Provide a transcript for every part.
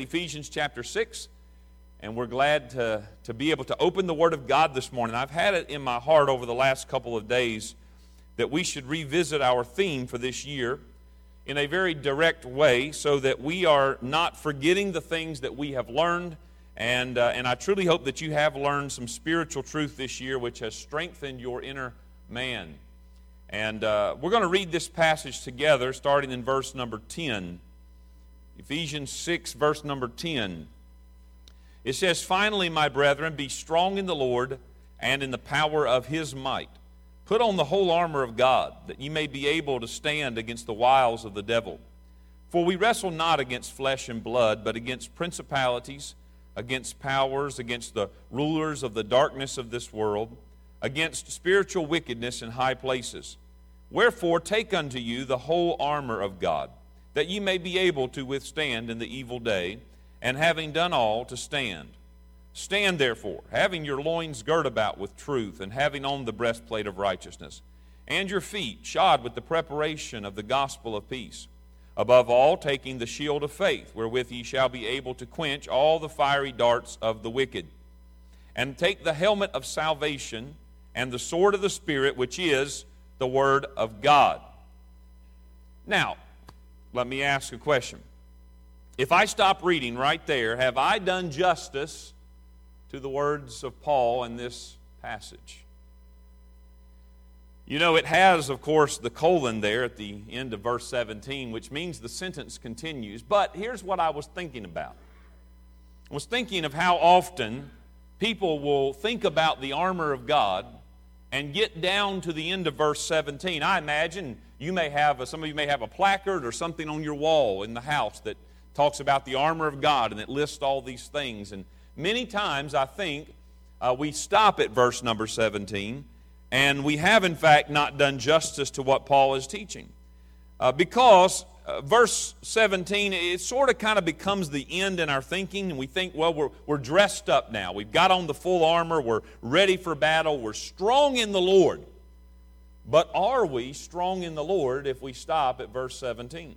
Ephesians chapter 6, and we're glad to, to be able to open the Word of God this morning. I've had it in my heart over the last couple of days that we should revisit our theme for this year in a very direct way so that we are not forgetting the things that we have learned. And, uh, and I truly hope that you have learned some spiritual truth this year which has strengthened your inner man. And uh, we're going to read this passage together starting in verse number 10. Ephesians 6, verse number 10. It says, Finally, my brethren, be strong in the Lord and in the power of his might. Put on the whole armor of God, that ye may be able to stand against the wiles of the devil. For we wrestle not against flesh and blood, but against principalities, against powers, against the rulers of the darkness of this world, against spiritual wickedness in high places. Wherefore, take unto you the whole armor of God that ye may be able to withstand in the evil day, and having done all, to stand. Stand therefore, having your loins girt about with truth, and having on the breastplate of righteousness, and your feet shod with the preparation of the gospel of peace. Above all, taking the shield of faith, wherewith ye shall be able to quench all the fiery darts of the wicked. And take the helmet of salvation, and the sword of the Spirit, which is the Word of God. Now, let me ask a question. If I stop reading right there, have I done justice to the words of Paul in this passage? You know, it has, of course, the colon there at the end of verse 17, which means the sentence continues. But here's what I was thinking about I was thinking of how often people will think about the armor of God and get down to the end of verse 17. I imagine you may have, a, some of you may have a placard or something on your wall in the house that talks about the armor of God and it lists all these things. And many times I think uh, we stop at verse number 17 and we have, in fact, not done justice to what Paul is teaching. Uh, because uh, verse 17, it sort of kind of becomes the end in our thinking, and we think, well, we're, we're dressed up now. We've got on the full armor. We're ready for battle. We're strong in the Lord. But are we strong in the Lord if we stop at verse 17?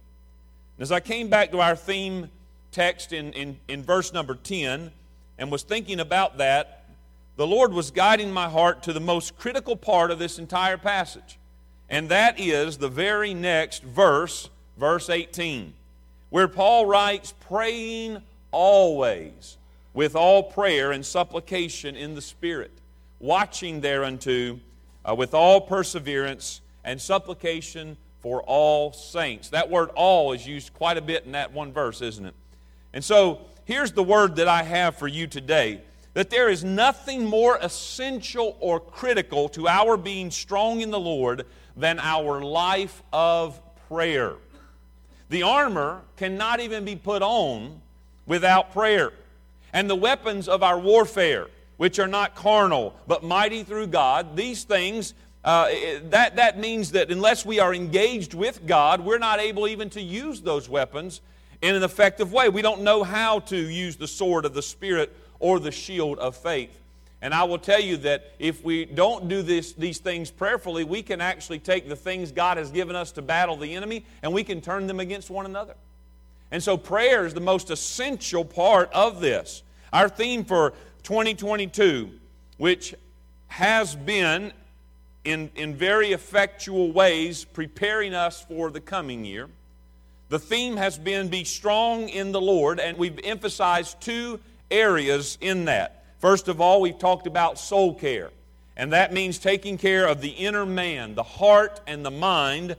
As I came back to our theme text in, in, in verse number 10 and was thinking about that, the Lord was guiding my heart to the most critical part of this entire passage. And that is the very next verse, verse 18, where Paul writes, praying always with all prayer and supplication in the Spirit, watching thereunto uh, with all perseverance and supplication for all saints. That word all is used quite a bit in that one verse, isn't it? And so here's the word that I have for you today that there is nothing more essential or critical to our being strong in the Lord than our life of prayer. The armor cannot even be put on without prayer. And the weapons of our warfare which are not carnal, but mighty through God. These things, uh, that, that means that unless we are engaged with God, we're not able even to use those weapons in an effective way. We don't know how to use the sword of the Spirit or the shield of faith. And I will tell you that if we don't do this, these things prayerfully, we can actually take the things God has given us to battle the enemy and we can turn them against one another. And so prayer is the most essential part of this. Our theme for 2022, which has been in, in very effectual ways preparing us for the coming year. The theme has been Be Strong in the Lord, and we've emphasized two areas in that. First of all, we've talked about soul care, and that means taking care of the inner man, the heart and the mind,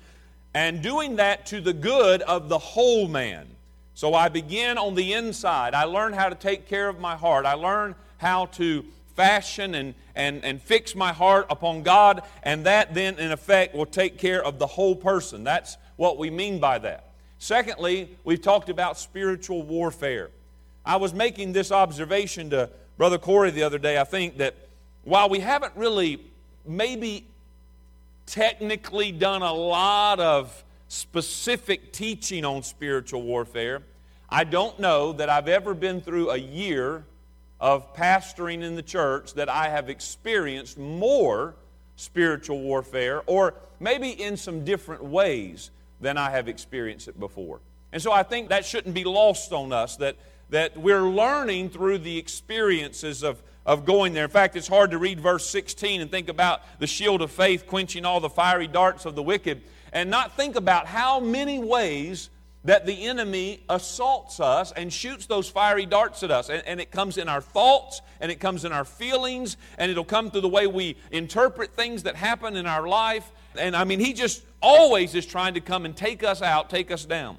and doing that to the good of the whole man. So I begin on the inside. I learn how to take care of my heart. I learn how to fashion and, and, and fix my heart upon God, and that then, in effect, will take care of the whole person. That's what we mean by that. Secondly, we've talked about spiritual warfare. I was making this observation to Brother Corey the other day, I think, that while we haven't really maybe technically done a lot of specific teaching on spiritual warfare, I don't know that I've ever been through a year of pastoring in the church that I have experienced more spiritual warfare, or maybe in some different ways than I have experienced it before. And so I think that shouldn't be lost on us that that we're learning through the experiences of, of going there. In fact, it's hard to read verse 16 and think about the shield of faith quenching all the fiery darts of the wicked and not think about how many ways that the enemy assaults us and shoots those fiery darts at us. And, and, it comes in our thoughts, and it comes in our feelings, and it'll come through the way we interpret things that happen in our life. And I mean, he just always is trying to come and take us out, take us down.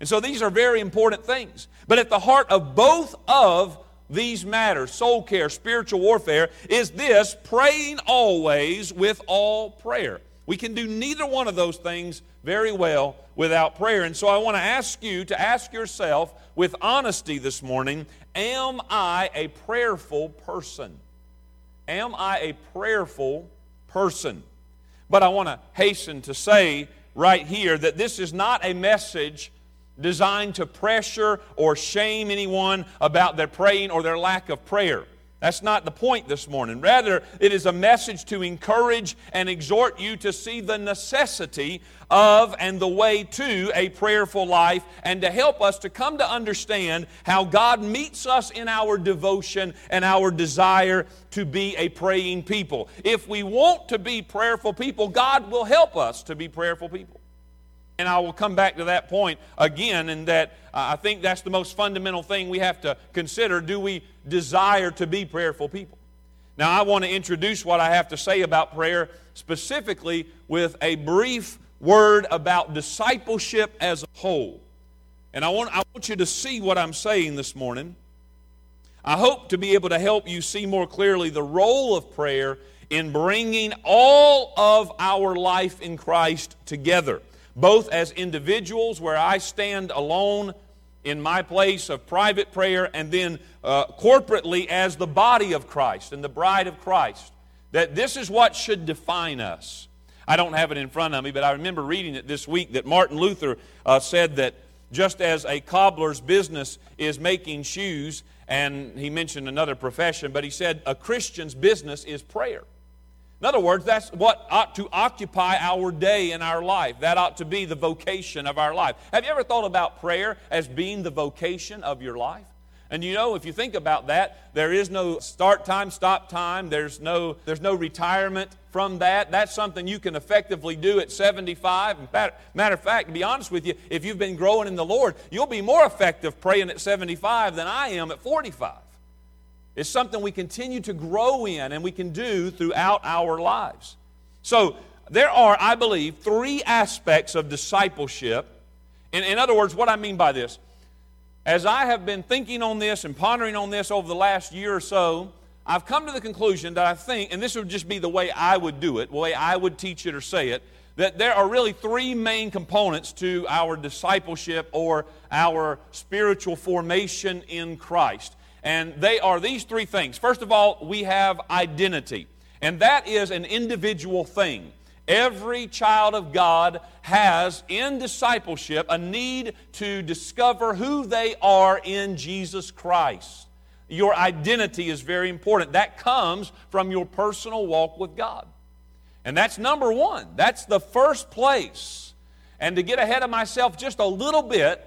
And so these are very important things. But at the heart of both of these matters, soul care, spiritual warfare, is this praying always with all prayer. We can do neither one of those things very well without prayer. And so I want to ask you to ask yourself with honesty this morning Am I a prayerful person? Am I a prayerful person? But I want to hasten to say right here that this is not a message designed to pressure or shame anyone about their praying or their lack of prayer. That's not the point this morning. Rather, it is a message to encourage and exhort you to see the necessity of and the way to a prayerful life and to help us to come to understand how God meets us in our devotion and our desire to be a praying people. If we want to be prayerful people, God will help us to be prayerful people. And I will come back to that point again, and that uh, I think that's the most fundamental thing we have to consider. Do we desire to be prayerful people? Now, I want to introduce what I have to say about prayer specifically with a brief word about discipleship as a whole. And I want, I want you to see what I'm saying this morning. I hope to be able to help you see more clearly the role of prayer in bringing all of our life in Christ together both as individuals, where I stand alone in my place of private prayer, and then uh, corporately as the body of Christ and the bride of Christ. That this is what should define us. I don't have it in front of me, but I remember reading it this week that Martin Luther uh, said that just as a cobbler's business is making shoes, and he mentioned another profession, but he said a Christian's business is prayer. In other words, that's what ought to occupy our day in our life. That ought to be the vocation of our life. Have you ever thought about prayer as being the vocation of your life? And you know, if you think about that, there is no start time, stop time. There's no, there's no retirement from that. That's something you can effectively do at 75. Matter of fact, to be honest with you, if you've been growing in the Lord, you'll be more effective praying at 75 than I am at 45. It's something we continue to grow in and we can do throughout our lives. So, there are, I believe, three aspects of discipleship. In, in other words, what I mean by this, as I have been thinking on this and pondering on this over the last year or so, I've come to the conclusion that I think, and this would just be the way I would do it, the way I would teach it or say it, that there are really three main components to our discipleship or our spiritual formation in Christ. And they are these three things. First of all, we have identity, and that is an individual thing. Every child of God has in discipleship a need to discover who they are in Jesus Christ. Your identity is very important. That comes from your personal walk with God. And that's number one. That's the first place. And to get ahead of myself just a little bit,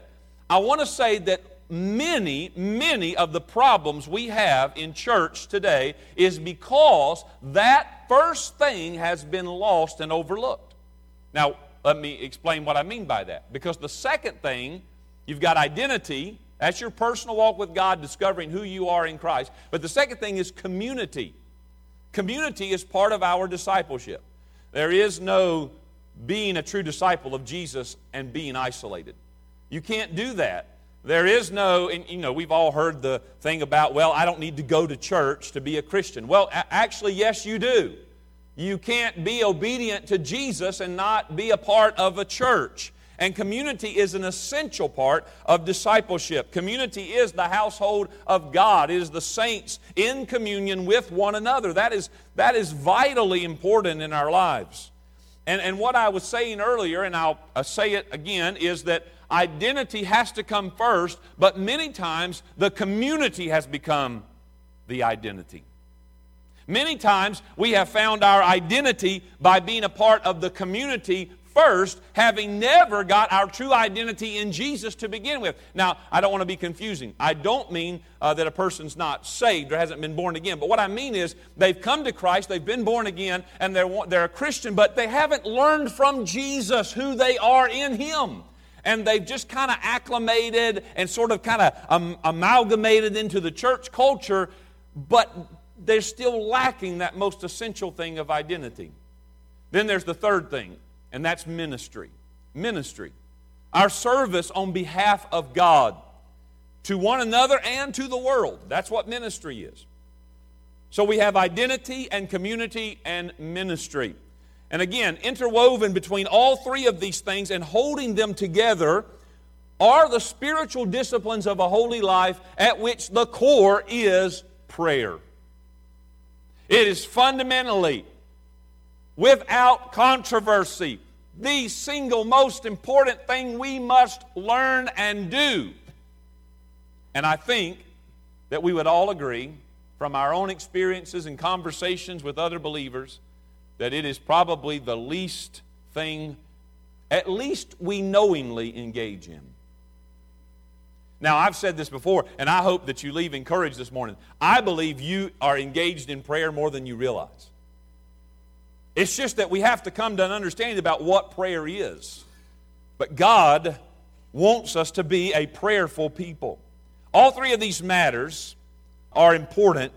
I want to say that many, many of the problems we have in church today is because that first thing has been lost and overlooked. Now, let me explain what I mean by that. Because the second thing, you've got identity, that's your personal walk with God, discovering who you are in Christ. But the second thing is community. Community is part of our discipleship. There is no being a true disciple of Jesus and being isolated. You can't do that there is no, and you know, we've all heard the thing about, well, I don't need to go to church to be a Christian. Well, actually, yes, you do. You can't be obedient to Jesus and not be a part of a church. And community is an essential part of discipleship. Community is the household of God. It is the saints in communion with one another. That is, that is vitally important in our lives. And, and what I was saying earlier, and I'll, I'll say it again, is that identity has to come first, but many times the community has become the identity. Many times we have found our identity by being a part of the community first, having never got our true identity in Jesus to begin with. Now, I don't want to be confusing. I don't mean uh, that a person's not saved or hasn't been born again. But what I mean is they've come to Christ, they've been born again, and they're, they're a Christian, but they haven't learned from Jesus who they are in Him and they've just kind of acclimated and sort of kind of amalgamated into the church culture, but they're still lacking that most essential thing of identity. Then there's the third thing, and that's ministry. Ministry. Our service on behalf of God to one another and to the world. That's what ministry is. So we have identity and community and ministry. And again, interwoven between all three of these things and holding them together are the spiritual disciplines of a holy life at which the core is prayer. It is fundamentally, without controversy, the single most important thing we must learn and do. And I think that we would all agree from our own experiences and conversations with other believers that it is probably the least thing, at least we knowingly engage in. Now, I've said this before, and I hope that you leave encouraged this morning. I believe you are engaged in prayer more than you realize. It's just that we have to come to an understanding about what prayer is. But God wants us to be a prayerful people. All three of these matters are important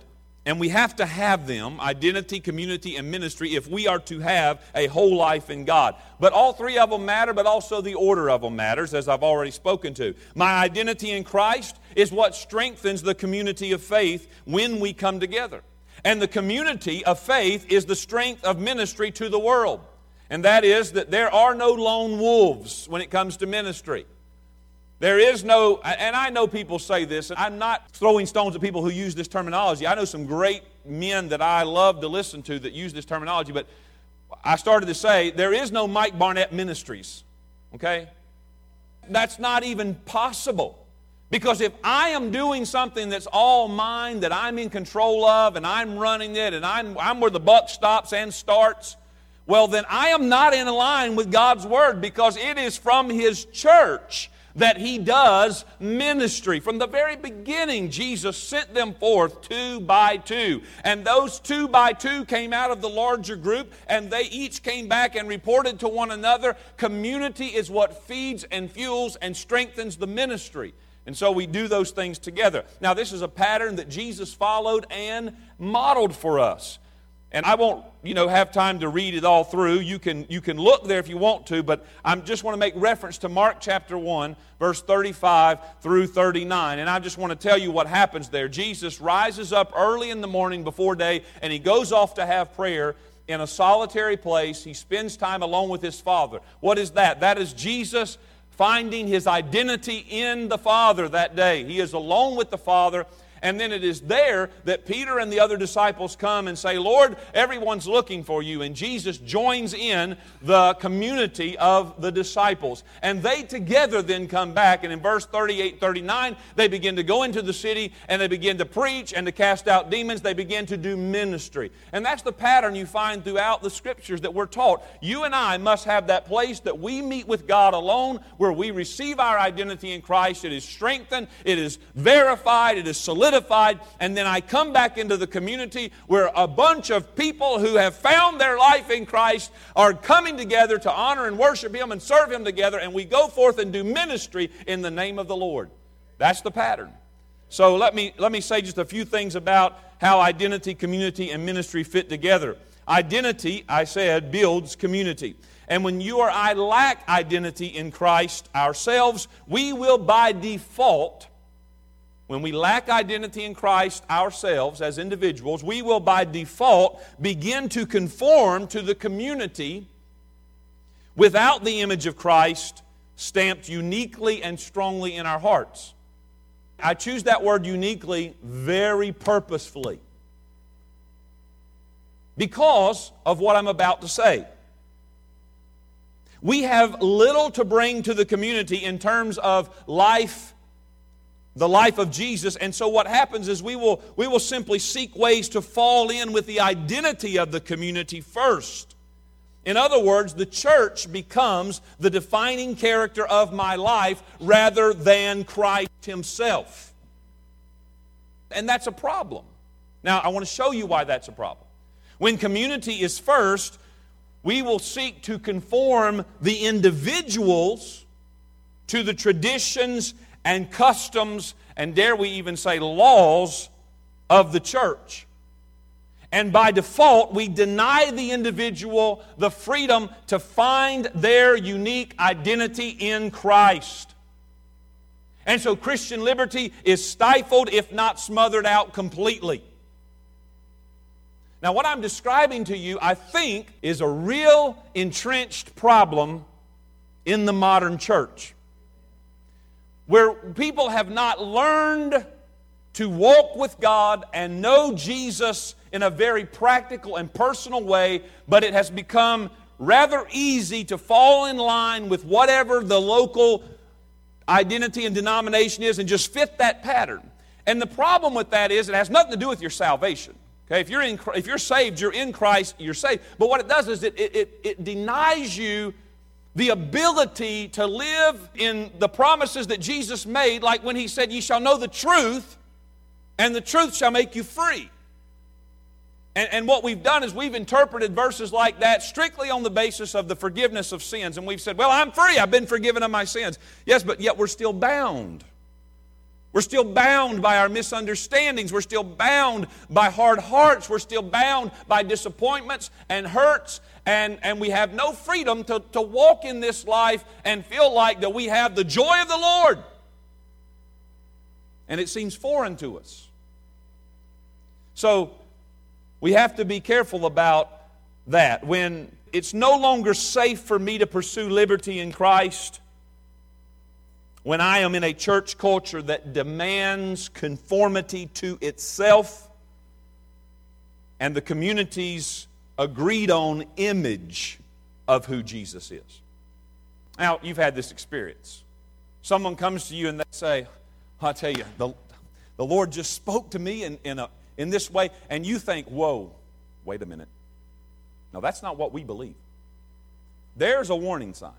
and we have to have them identity, community, and ministry if we are to have a whole life in God. But all three of them matter, but also the order of them matters, as I've already spoken to. My identity in Christ is what strengthens the community of faith when we come together. And the community of faith is the strength of ministry to the world. And that is that there are no lone wolves when it comes to ministry. There is no, and I know people say this, and I'm not throwing stones at people who use this terminology. I know some great men that I love to listen to that use this terminology, but I started to say there is no Mike Barnett Ministries, okay? That's not even possible. Because if I am doing something that's all mine, that I'm in control of, and I'm running it, and I'm, I'm where the buck stops and starts, well, then I am not in line with God's Word because it is from His church that he does ministry. From the very beginning, Jesus sent them forth two by two. And those two by two came out of the larger group, and they each came back and reported to one another. Community is what feeds and fuels and strengthens the ministry. And so we do those things together. Now, this is a pattern that Jesus followed and modeled for us. And I won't, you know, have time to read it all through. You can, you can look there if you want to, but I just want to make reference to Mark chapter 1, verse 35 through 39. And I just want to tell you what happens there. Jesus rises up early in the morning before day, and he goes off to have prayer in a solitary place. He spends time alone with his Father. What is that? That is Jesus finding his identity in the Father that day. He is alone with the Father and then it is there that Peter and the other disciples come and say, Lord, everyone's looking for you. And Jesus joins in the community of the disciples. And they together then come back. And in verse 38 39, they begin to go into the city and they begin to preach and to cast out demons. They begin to do ministry. And that's the pattern you find throughout the scriptures that we're taught. You and I must have that place that we meet with God alone, where we receive our identity in Christ. It is strengthened, it is verified, it is solidified solidified, and then I come back into the community where a bunch of people who have found their life in Christ are coming together to honor and worship Him and serve Him together, and we go forth and do ministry in the name of the Lord. That's the pattern. So let me, let me say just a few things about how identity, community, and ministry fit together. Identity, I said, builds community. And when you or I lack identity in Christ ourselves, we will by default when we lack identity in Christ ourselves as individuals, we will by default begin to conform to the community without the image of Christ stamped uniquely and strongly in our hearts. I choose that word uniquely very purposefully because of what I'm about to say. We have little to bring to the community in terms of life the life of Jesus. And so what happens is we will, we will simply seek ways to fall in with the identity of the community first. In other words, the church becomes the defining character of my life rather than Christ Himself. And that's a problem. Now, I want to show you why that's a problem. When community is first, we will seek to conform the individuals to the traditions and customs, and dare we even say laws of the church. And by default, we deny the individual the freedom to find their unique identity in Christ. And so Christian liberty is stifled, if not smothered out completely. Now, what I'm describing to you, I think, is a real entrenched problem in the modern church where people have not learned to walk with God and know Jesus in a very practical and personal way, but it has become rather easy to fall in line with whatever the local identity and denomination is and just fit that pattern. And the problem with that is it has nothing to do with your salvation. Okay, if you're, in, if you're saved, you're in Christ, you're saved. But what it does is it, it, it denies you the ability to live in the promises that Jesus made, like when he said, Ye shall know the truth, and the truth shall make you free. And, and, what we've done is we've interpreted verses like that strictly on the basis of the forgiveness of sins. And we've said, Well, I'm free, I've been forgiven of my sins. Yes, but yet we're still bound. We're still bound by our misunderstandings. We're still bound by hard hearts. We're still bound by disappointments and hurts. And, and we have no freedom to, to walk in this life and feel like that we have the joy of the Lord. And it seems foreign to us. So we have to be careful about that. When it's no longer safe for me to pursue liberty in Christ, when I am in a church culture that demands conformity to itself and the community's agreed on image of who Jesus is. Now, you've had this experience. Someone comes to you and they say, I'll tell you, the, the Lord just spoke to me in, in, a, in this way, and you think, whoa, wait a minute. No, that's not what we believe. There's a warning sign.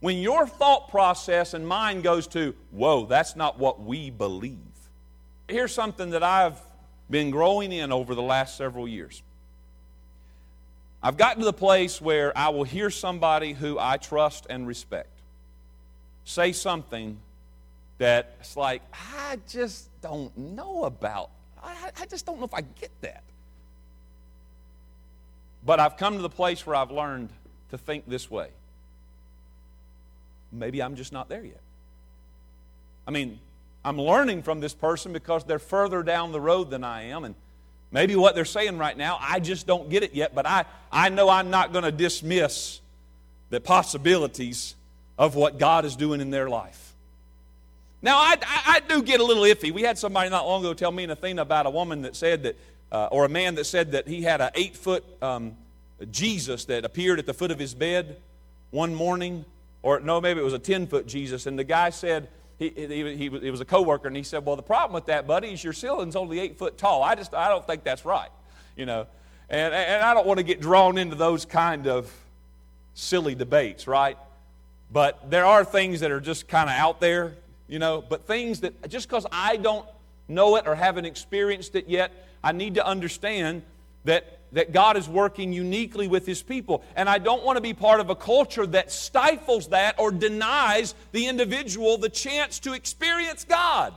When your thought process and mind goes to, whoa, that's not what we believe. Here's something that I've been growing in over the last several years. I've gotten to the place where I will hear somebody who I trust and respect say something that's like, I just don't know about. I, I just don't know if I get that. But I've come to the place where I've learned to think this way maybe I'm just not there yet. I mean, I'm learning from this person because they're further down the road than I am. And maybe what they're saying right now, I just don't get it yet. But I, I know I'm not going to dismiss the possibilities of what God is doing in their life. Now, I, I, I do get a little iffy. We had somebody not long ago tell me a thing about a woman that said that, uh, or a man that said that he had an eight foot um, Jesus that appeared at the foot of his bed one morning or no, maybe it was a 10 foot Jesus. And the guy said, he, he, he, he was a coworker, and he said, Well, the problem with that, buddy, is your ceiling's only eight foot tall. I just, I don't think that's right, you know. And, and I don't want to get drawn into those kind of silly debates, right? But there are things that are just kind of out there, you know, but things that just because I don't know it or haven't experienced it yet, I need to understand that that God is working uniquely with His people. And I don't want to be part of a culture that stifles that or denies the individual the chance to experience God,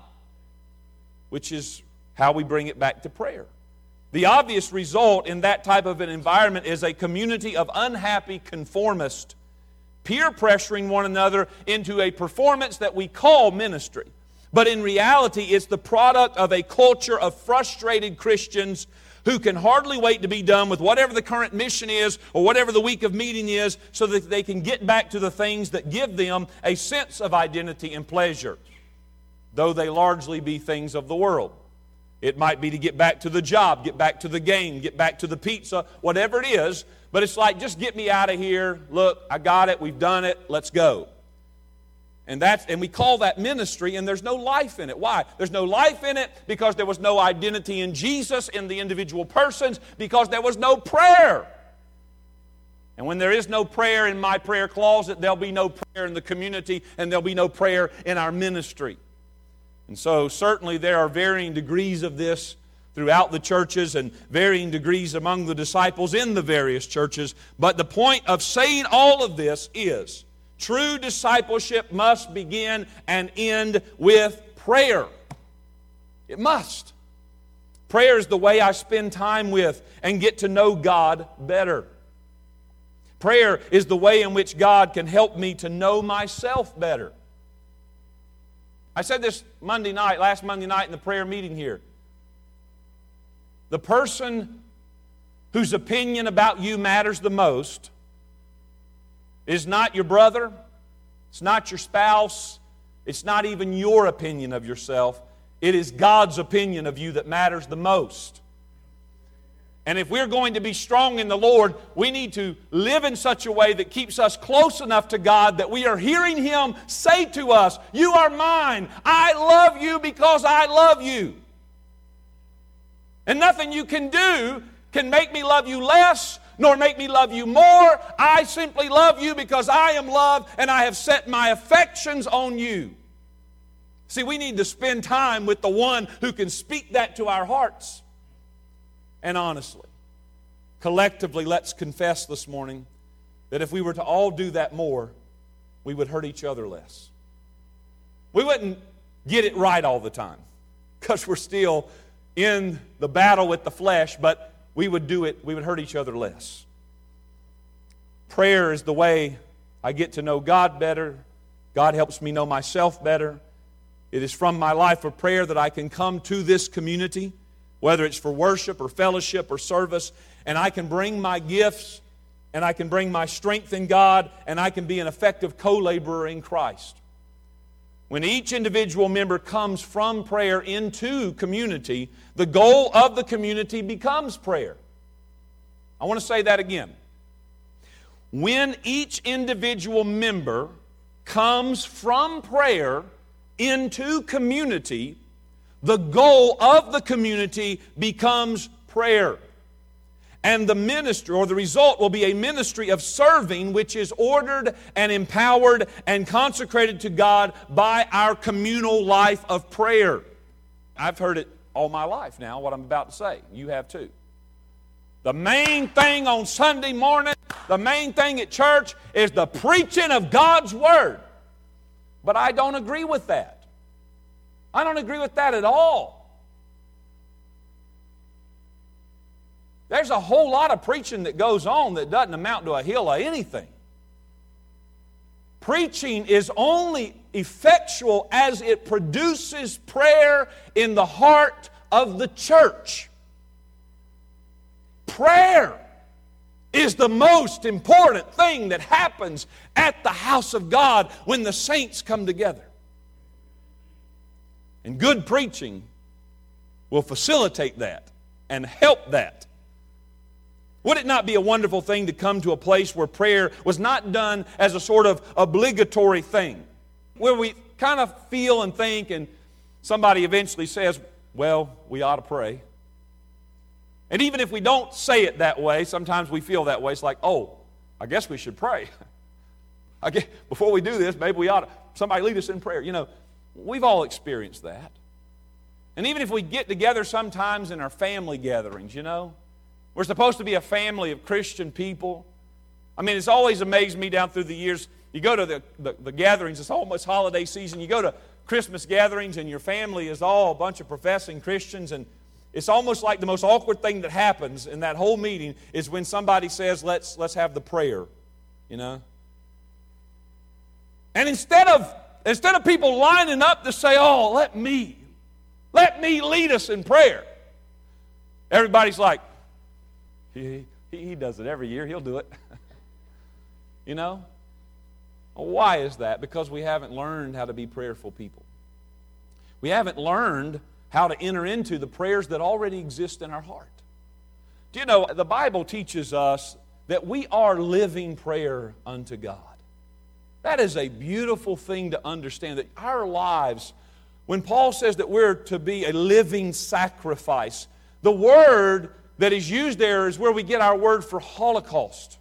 which is how we bring it back to prayer. The obvious result in that type of an environment is a community of unhappy conformists peer pressuring one another into a performance that we call ministry. But in reality, it's the product of a culture of frustrated Christians who can hardly wait to be done with whatever the current mission is or whatever the week of meeting is so that they can get back to the things that give them a sense of identity and pleasure, though they largely be things of the world. It might be to get back to the job, get back to the game, get back to the pizza, whatever it is, but it's like, just get me out of here. Look, I got it, we've done it, let's go. And, that's, and we call that ministry, and there's no life in it. Why? There's no life in it because there was no identity in Jesus in the individual persons, because there was no prayer. And when there is no prayer in my prayer closet, there'll be no prayer in the community and there'll be no prayer in our ministry. And so, certainly, there are varying degrees of this throughout the churches and varying degrees among the disciples in the various churches. But the point of saying all of this is true discipleship must begin and end with prayer. It must. Prayer is the way I spend time with and get to know God better. Prayer is the way in which God can help me to know myself better. I said this Monday night, last Monday night in the prayer meeting here. The person whose opinion about you matters the most is not your brother, it's not your spouse, it's not even your opinion of yourself. It is God's opinion of you that matters the most. And if we're going to be strong in the Lord, we need to live in such a way that keeps us close enough to God that we are hearing Him say to us, You are mine. I love you because I love you. And nothing you can do can make me love you less nor make me love you more. I simply love you because I am loved and I have set my affections on you. See, we need to spend time with the one who can speak that to our hearts. And honestly, collectively, let's confess this morning that if we were to all do that more, we would hurt each other less. We wouldn't get it right all the time because we're still in the battle with the flesh, but we would do it, we would hurt each other less. Prayer is the way I get to know God better. God helps me know myself better. It is from my life of prayer that I can come to this community, whether it's for worship or fellowship or service, and I can bring my gifts and I can bring my strength in God and I can be an effective co laborer in Christ. When each individual member comes from prayer into community, the goal of the community becomes prayer. I want to say that again. When each individual member comes from prayer, into community, the goal of the community becomes prayer. And the ministry, or the result, will be a ministry of serving, which is ordered and empowered and consecrated to God by our communal life of prayer. I've heard it all my life now, what I'm about to say. You have too. The main thing on Sunday morning, the main thing at church is the preaching of God's Word. But I don't agree with that. I don't agree with that at all. There's a whole lot of preaching that goes on that doesn't amount to a hill of anything. Preaching is only effectual as it produces prayer in the heart of the church. Prayer is the most important thing that happens at the house of God when the saints come together. And good preaching will facilitate that and help that. Would it not be a wonderful thing to come to a place where prayer was not done as a sort of obligatory thing? Where we kind of feel and think, and somebody eventually says, Well, we ought to pray. And even if we don't say it that way, sometimes we feel that way. It's like, oh, I guess we should pray. I guess, before we do this, maybe we ought to, somebody lead us in prayer. You know, we've all experienced that. And even if we get together sometimes in our family gatherings, you know, we're supposed to be a family of Christian people. I mean, it's always amazed me down through the years. You go to the, the, the gatherings, it's almost holiday season. You go to Christmas gatherings, and your family is all a bunch of professing Christians, and it's almost like the most awkward thing that happens in that whole meeting is when somebody says, let's, let's have the prayer, you know? And instead of, instead of people lining up to say, oh, let me, let me lead us in prayer, everybody's like, he, he does it every year, he'll do it. you know? Why is that? Because we haven't learned how to be prayerful people. We haven't learned how to enter into the prayers that already exist in our heart. Do you know, the Bible teaches us that we are living prayer unto God. That is a beautiful thing to understand that our lives, when Paul says that we're to be a living sacrifice, the word that is used there is where we get our word for Holocaust.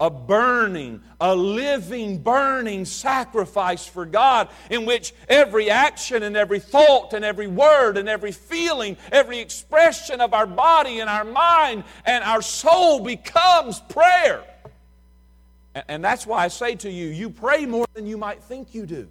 a burning, a living, burning sacrifice for God, in which every action and every thought and every word and every feeling, every expression of our body and our mind and our soul becomes prayer. And that's why I say to you, you pray more than you might think you do.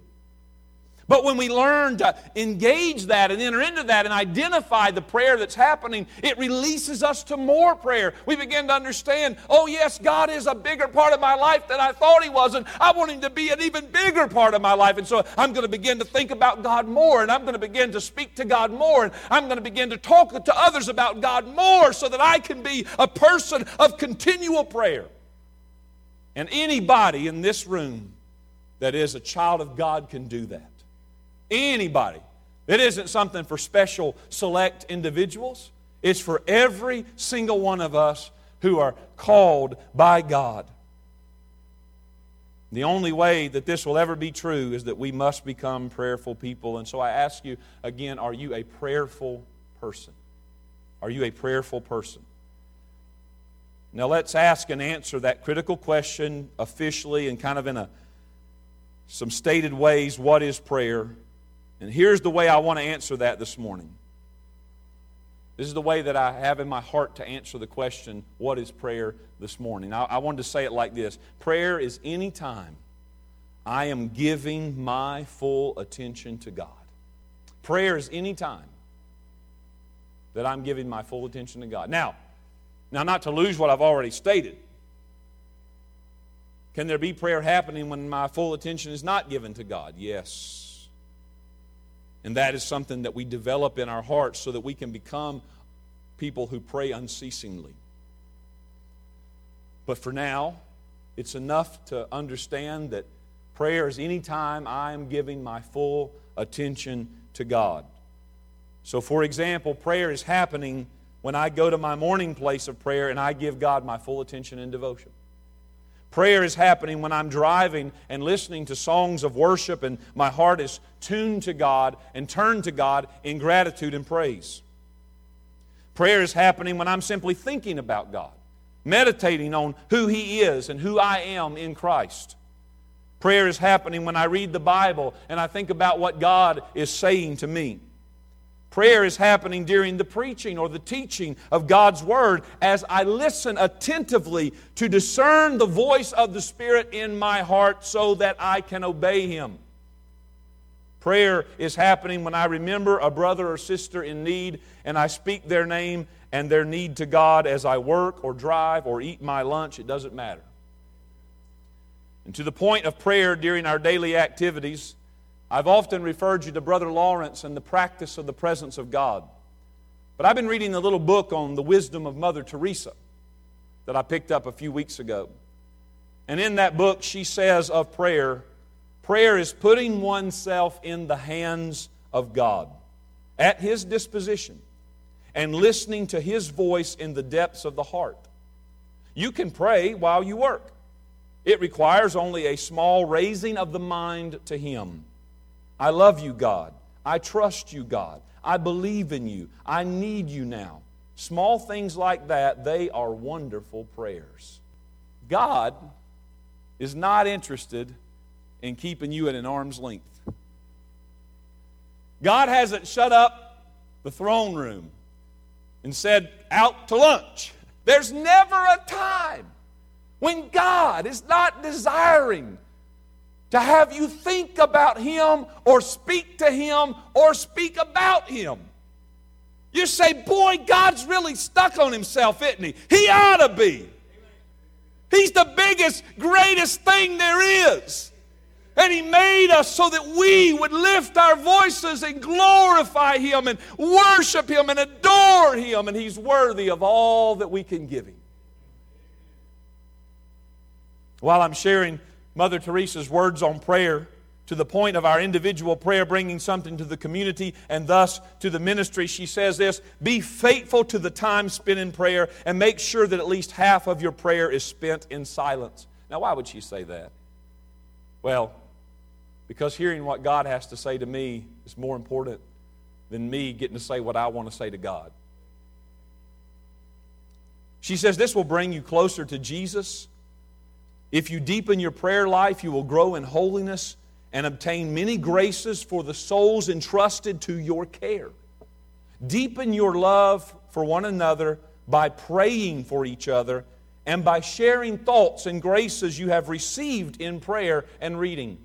But when we learn to engage that and enter into that and identify the prayer that's happening, it releases us to more prayer. We begin to understand, oh, yes, God is a bigger part of my life than I thought He was, and I want Him to be an even bigger part of my life. And so I'm going to begin to think about God more, and I'm going to begin to speak to God more, and I'm going to begin to talk to others about God more so that I can be a person of continual prayer. And anybody in this room that is a child of God can do that. Anybody. It isn't something for special select individuals. It's for every single one of us who are called by God. The only way that this will ever be true is that we must become prayerful people. And so I ask you again are you a prayerful person? Are you a prayerful person? Now let's ask and answer that critical question officially and kind of in a, some stated ways what is prayer? And here's the way I want to answer that this morning. This is the way that I have in my heart to answer the question, what is prayer this morning? I, I wanted to say it like this Prayer is any time I am giving my full attention to God. Prayer is any time that I'm giving my full attention to God. Now, now not to lose what I've already stated. Can there be prayer happening when my full attention is not given to God? Yes. And that is something that we develop in our hearts so that we can become people who pray unceasingly. But for now, it's enough to understand that prayer is any time I am giving my full attention to God. So, for example, prayer is happening when I go to my morning place of prayer and I give God my full attention and devotion. Prayer is happening when I'm driving and listening to songs of worship and my heart is tuned to God and turned to God in gratitude and praise. Prayer is happening when I'm simply thinking about God, meditating on who He is and who I am in Christ. Prayer is happening when I read the Bible and I think about what God is saying to me. Prayer is happening during the preaching or the teaching of God's Word as I listen attentively to discern the voice of the Spirit in my heart so that I can obey Him. Prayer is happening when I remember a brother or sister in need and I speak their name and their need to God as I work or drive or eat my lunch. It doesn't matter. And to the point of prayer during our daily activities, I've often referred you to Brother Lawrence and the practice of the presence of God. But I've been reading a little book on the wisdom of Mother Teresa that I picked up a few weeks ago. And in that book, she says of prayer prayer is putting oneself in the hands of God at His disposition and listening to His voice in the depths of the heart. You can pray while you work, it requires only a small raising of the mind to Him. I love you, God. I trust you, God. I believe in you. I need you now. Small things like that, they are wonderful prayers. God is not interested in keeping you at an arm's length. God hasn't shut up the throne room and said, out to lunch. There's never a time when God is not desiring to have you think about Him or speak to Him or speak about Him. You say, Boy, God's really stuck on Himself, isn't He? He ought to be. He's the biggest, greatest thing there is. And He made us so that we would lift our voices and glorify Him and worship Him and adore Him. And He's worthy of all that we can give Him. While I'm sharing Mother Teresa's words on prayer to the point of our individual prayer bringing something to the community and thus to the ministry. She says this Be faithful to the time spent in prayer and make sure that at least half of your prayer is spent in silence. Now, why would she say that? Well, because hearing what God has to say to me is more important than me getting to say what I want to say to God. She says this will bring you closer to Jesus If you deepen your prayer life, you will grow in holiness and obtain many graces for the souls entrusted to your care. Deepen your love for one another by praying for each other and by sharing thoughts and graces you have received in prayer and reading.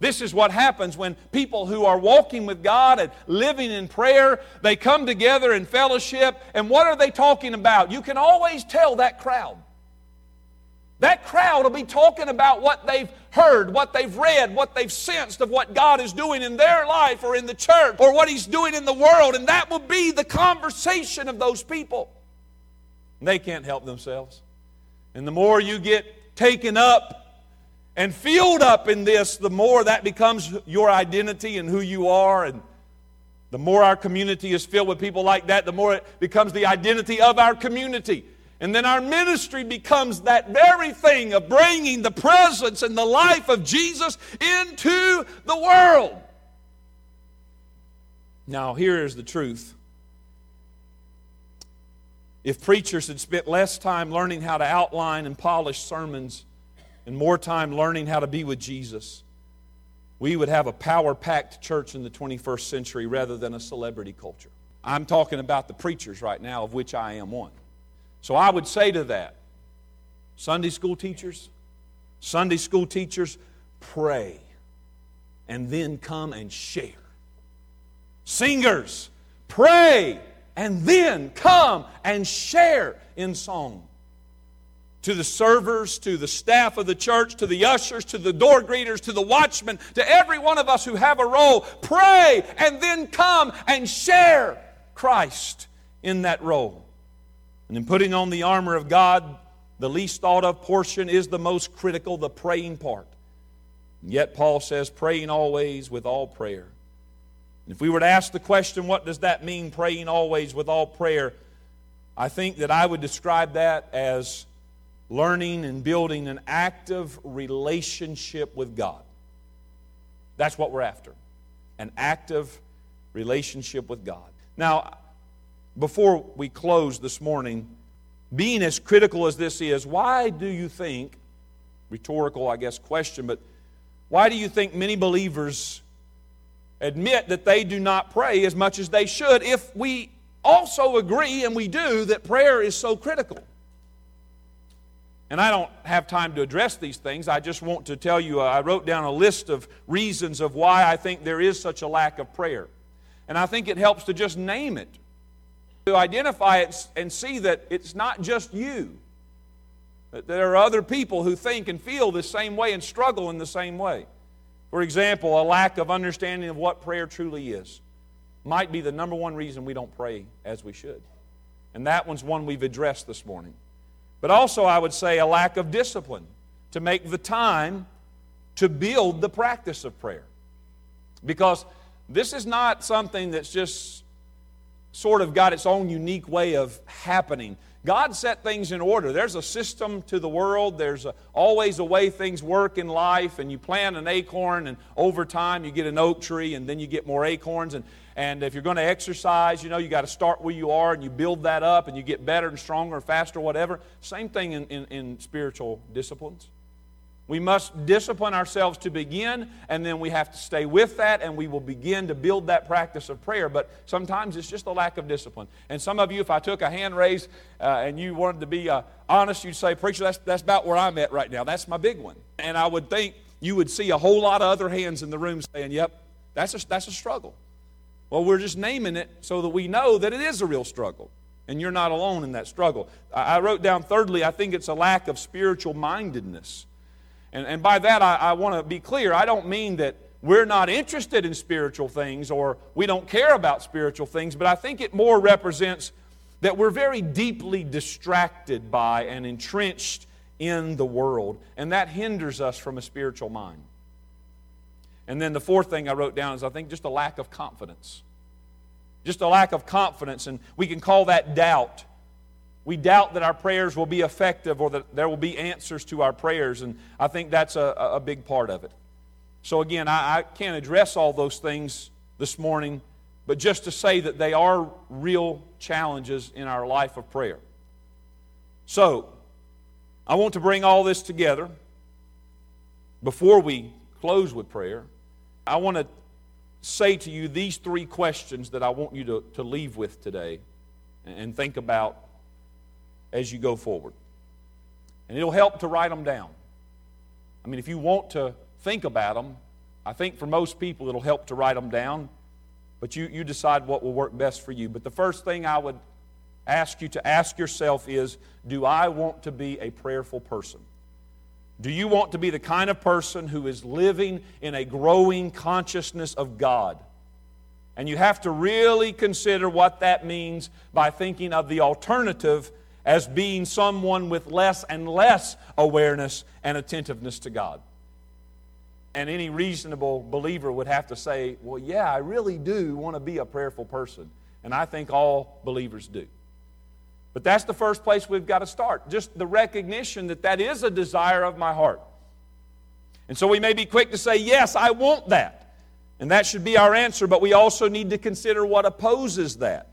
This is what happens when people who are walking with God and living in prayer, they come together in fellowship, and what are they talking about? You can always tell that crowd. That crowd will be talking about what they've heard, what they've read, what they've sensed of what God is doing in their life or in the church or what He's doing in the world, and that will be the conversation of those people. They can't help themselves. And the more you get taken up and filled up in this, the more that becomes your identity and who you are. And the more our community is filled with people like that, the more it becomes the identity of our community. And then our ministry becomes that very thing of bringing the presence and the life of Jesus into the world. Now, here is the truth. If preachers had spent less time learning how to outline and polish sermons and more time learning how to be with Jesus, we would have a power packed church in the 21st century rather than a celebrity culture. I'm talking about the preachers right now, of which I am one. So I would say to that Sunday school teachers, Sunday school teachers, pray and then come and share. Singers, pray and then come and share in song. To the servers, to the staff of the church, to the ushers, to the door greeters, to the watchmen, to every one of us who have a role, pray and then come and share Christ in that role. And in putting on the armor of God, the least thought of portion is the most critical, the praying part. And yet, Paul says, praying always with all prayer. And if we were to ask the question, what does that mean, praying always with all prayer? I think that I would describe that as learning and building an active relationship with God. That's what we're after an active relationship with God. Now, before we close this morning, being as critical as this is, why do you think, rhetorical, I guess, question, but why do you think many believers admit that they do not pray as much as they should if we also agree, and we do, that prayer is so critical? And I don't have time to address these things. I just want to tell you, I wrote down a list of reasons of why I think there is such a lack of prayer. And I think it helps to just name it to identify it and see that it's not just you. That there are other people who think and feel the same way and struggle in the same way. For example, a lack of understanding of what prayer truly is might be the number one reason we don't pray as we should. And that one's one we've addressed this morning. But also, I would say a lack of discipline to make the time to build the practice of prayer. Because this is not something that's just sort of got its own unique way of happening. God set things in order. There's a system to the world. There's a, always a way things work in life, and you plant an acorn, and over time you get an oak tree, and then you get more acorns. And, and if you're going to exercise, you know, you got to start where you are, and you build that up, and you get better and stronger and faster, whatever. Same thing in, in, in spiritual disciplines. We must discipline ourselves to begin, and then we have to stay with that, and we will begin to build that practice of prayer. But sometimes it's just a lack of discipline. And some of you, if I took a hand raise uh, and you wanted to be uh, honest, you'd say, Preacher, that's, that's about where I'm at right now. That's my big one. And I would think you would see a whole lot of other hands in the room saying, Yep, that's a, that's a struggle. Well, we're just naming it so that we know that it is a real struggle. And you're not alone in that struggle. I wrote down, thirdly, I think it's a lack of spiritual mindedness. And, and by that, I, I want to be clear. I don't mean that we're not interested in spiritual things or we don't care about spiritual things, but I think it more represents that we're very deeply distracted by and entrenched in the world, and that hinders us from a spiritual mind. And then the fourth thing I wrote down is I think just a lack of confidence. Just a lack of confidence, and we can call that doubt. We doubt that our prayers will be effective or that there will be answers to our prayers, and I think that's a, a big part of it. So, again, I, I can't address all those things this morning, but just to say that they are real challenges in our life of prayer. So, I want to bring all this together before we close with prayer. I want to say to you these three questions that I want you to, to leave with today and think about as you go forward. And it'll help to write them down. I mean, if you want to think about them, I think for most people it'll help to write them down, but you, you decide what will work best for you. But the first thing I would ask you to ask yourself is Do I want to be a prayerful person? Do you want to be the kind of person who is living in a growing consciousness of God? And you have to really consider what that means by thinking of the alternative as being someone with less and less awareness and attentiveness to God. And any reasonable believer would have to say, Well, yeah, I really do want to be a prayerful person. And I think all believers do. But that's the first place we've got to start. Just the recognition that that is a desire of my heart. And so we may be quick to say, Yes, I want that. And that should be our answer, but we also need to consider what opposes that.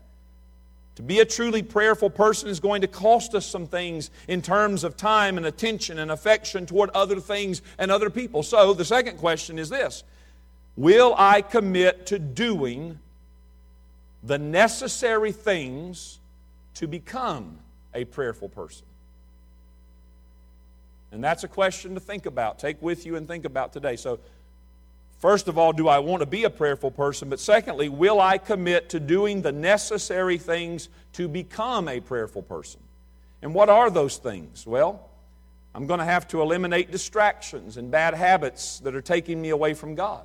To be a truly prayerful person is going to cost us some things in terms of time and attention and affection toward other things and other people. So the second question is this Will I commit to doing the necessary things to become a prayerful person? And that's a question to think about. Take with you and think about today. So, First of all, do I want to be a prayerful person? But secondly, will I commit to doing the necessary things to become a prayerful person? And what are those things? Well, I'm going to have to eliminate distractions and bad habits that are taking me away from God.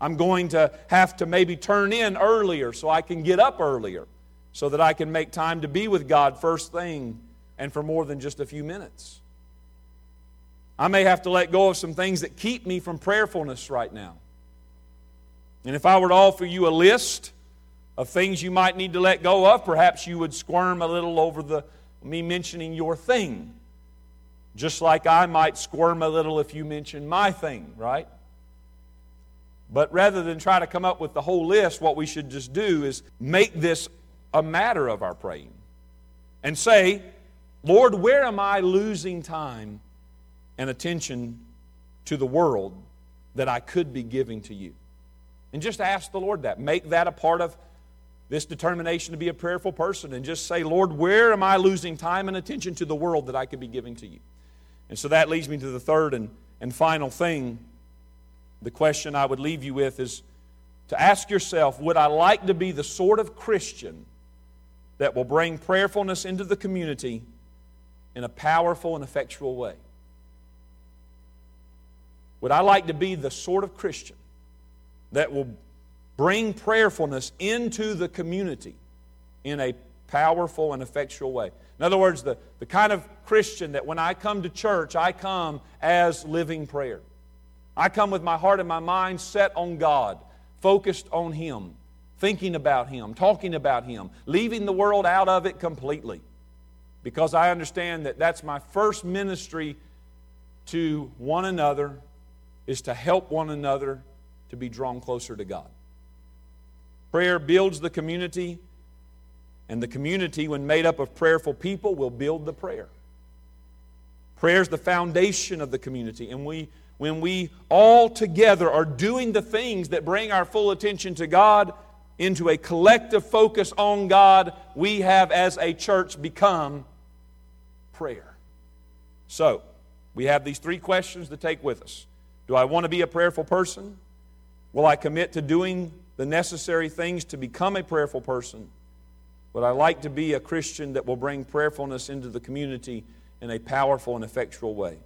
I'm going to have to maybe turn in earlier so I can get up earlier so that I can make time to be with God first thing and for more than just a few minutes. I may have to let go of some things that keep me from prayerfulness right now. And if I were to offer you a list of things you might need to let go of, perhaps you would squirm a little over the me mentioning your thing. Just like I might squirm a little if you mention my thing, right? But rather than try to come up with the whole list, what we should just do is make this a matter of our praying and say, Lord, where am I losing time and attention to the world that I could be giving to you. And just ask the Lord that. Make that a part of this determination to be a prayerful person and just say, Lord, where am I losing time and attention to the world that I could be giving to you? And so that leads me to the third and, and final thing. The question I would leave you with is to ask yourself Would I like to be the sort of Christian that will bring prayerfulness into the community in a powerful and effectual way? Would I like to be the sort of Christian that will bring prayerfulness into the community in a powerful and effectual way? In other words, the, the kind of Christian that when I come to church, I come as living prayer. I come with my heart and my mind set on God, focused on Him, thinking about Him, talking about Him, leaving the world out of it completely. Because I understand that that's my first ministry to one another is to help one another to be drawn closer to God. Prayer builds the community, and the community, when made up of prayerful people, will build the prayer. Prayer is the foundation of the community, and we, when we all together are doing the things that bring our full attention to God into a collective focus on God, we have as a church become prayer. So, we have these three questions to take with us. Do I want to be a prayerful person? Will I commit to doing the necessary things to become a prayerful person? Would I like to be a Christian that will bring prayerfulness into the community in a powerful and effectual way?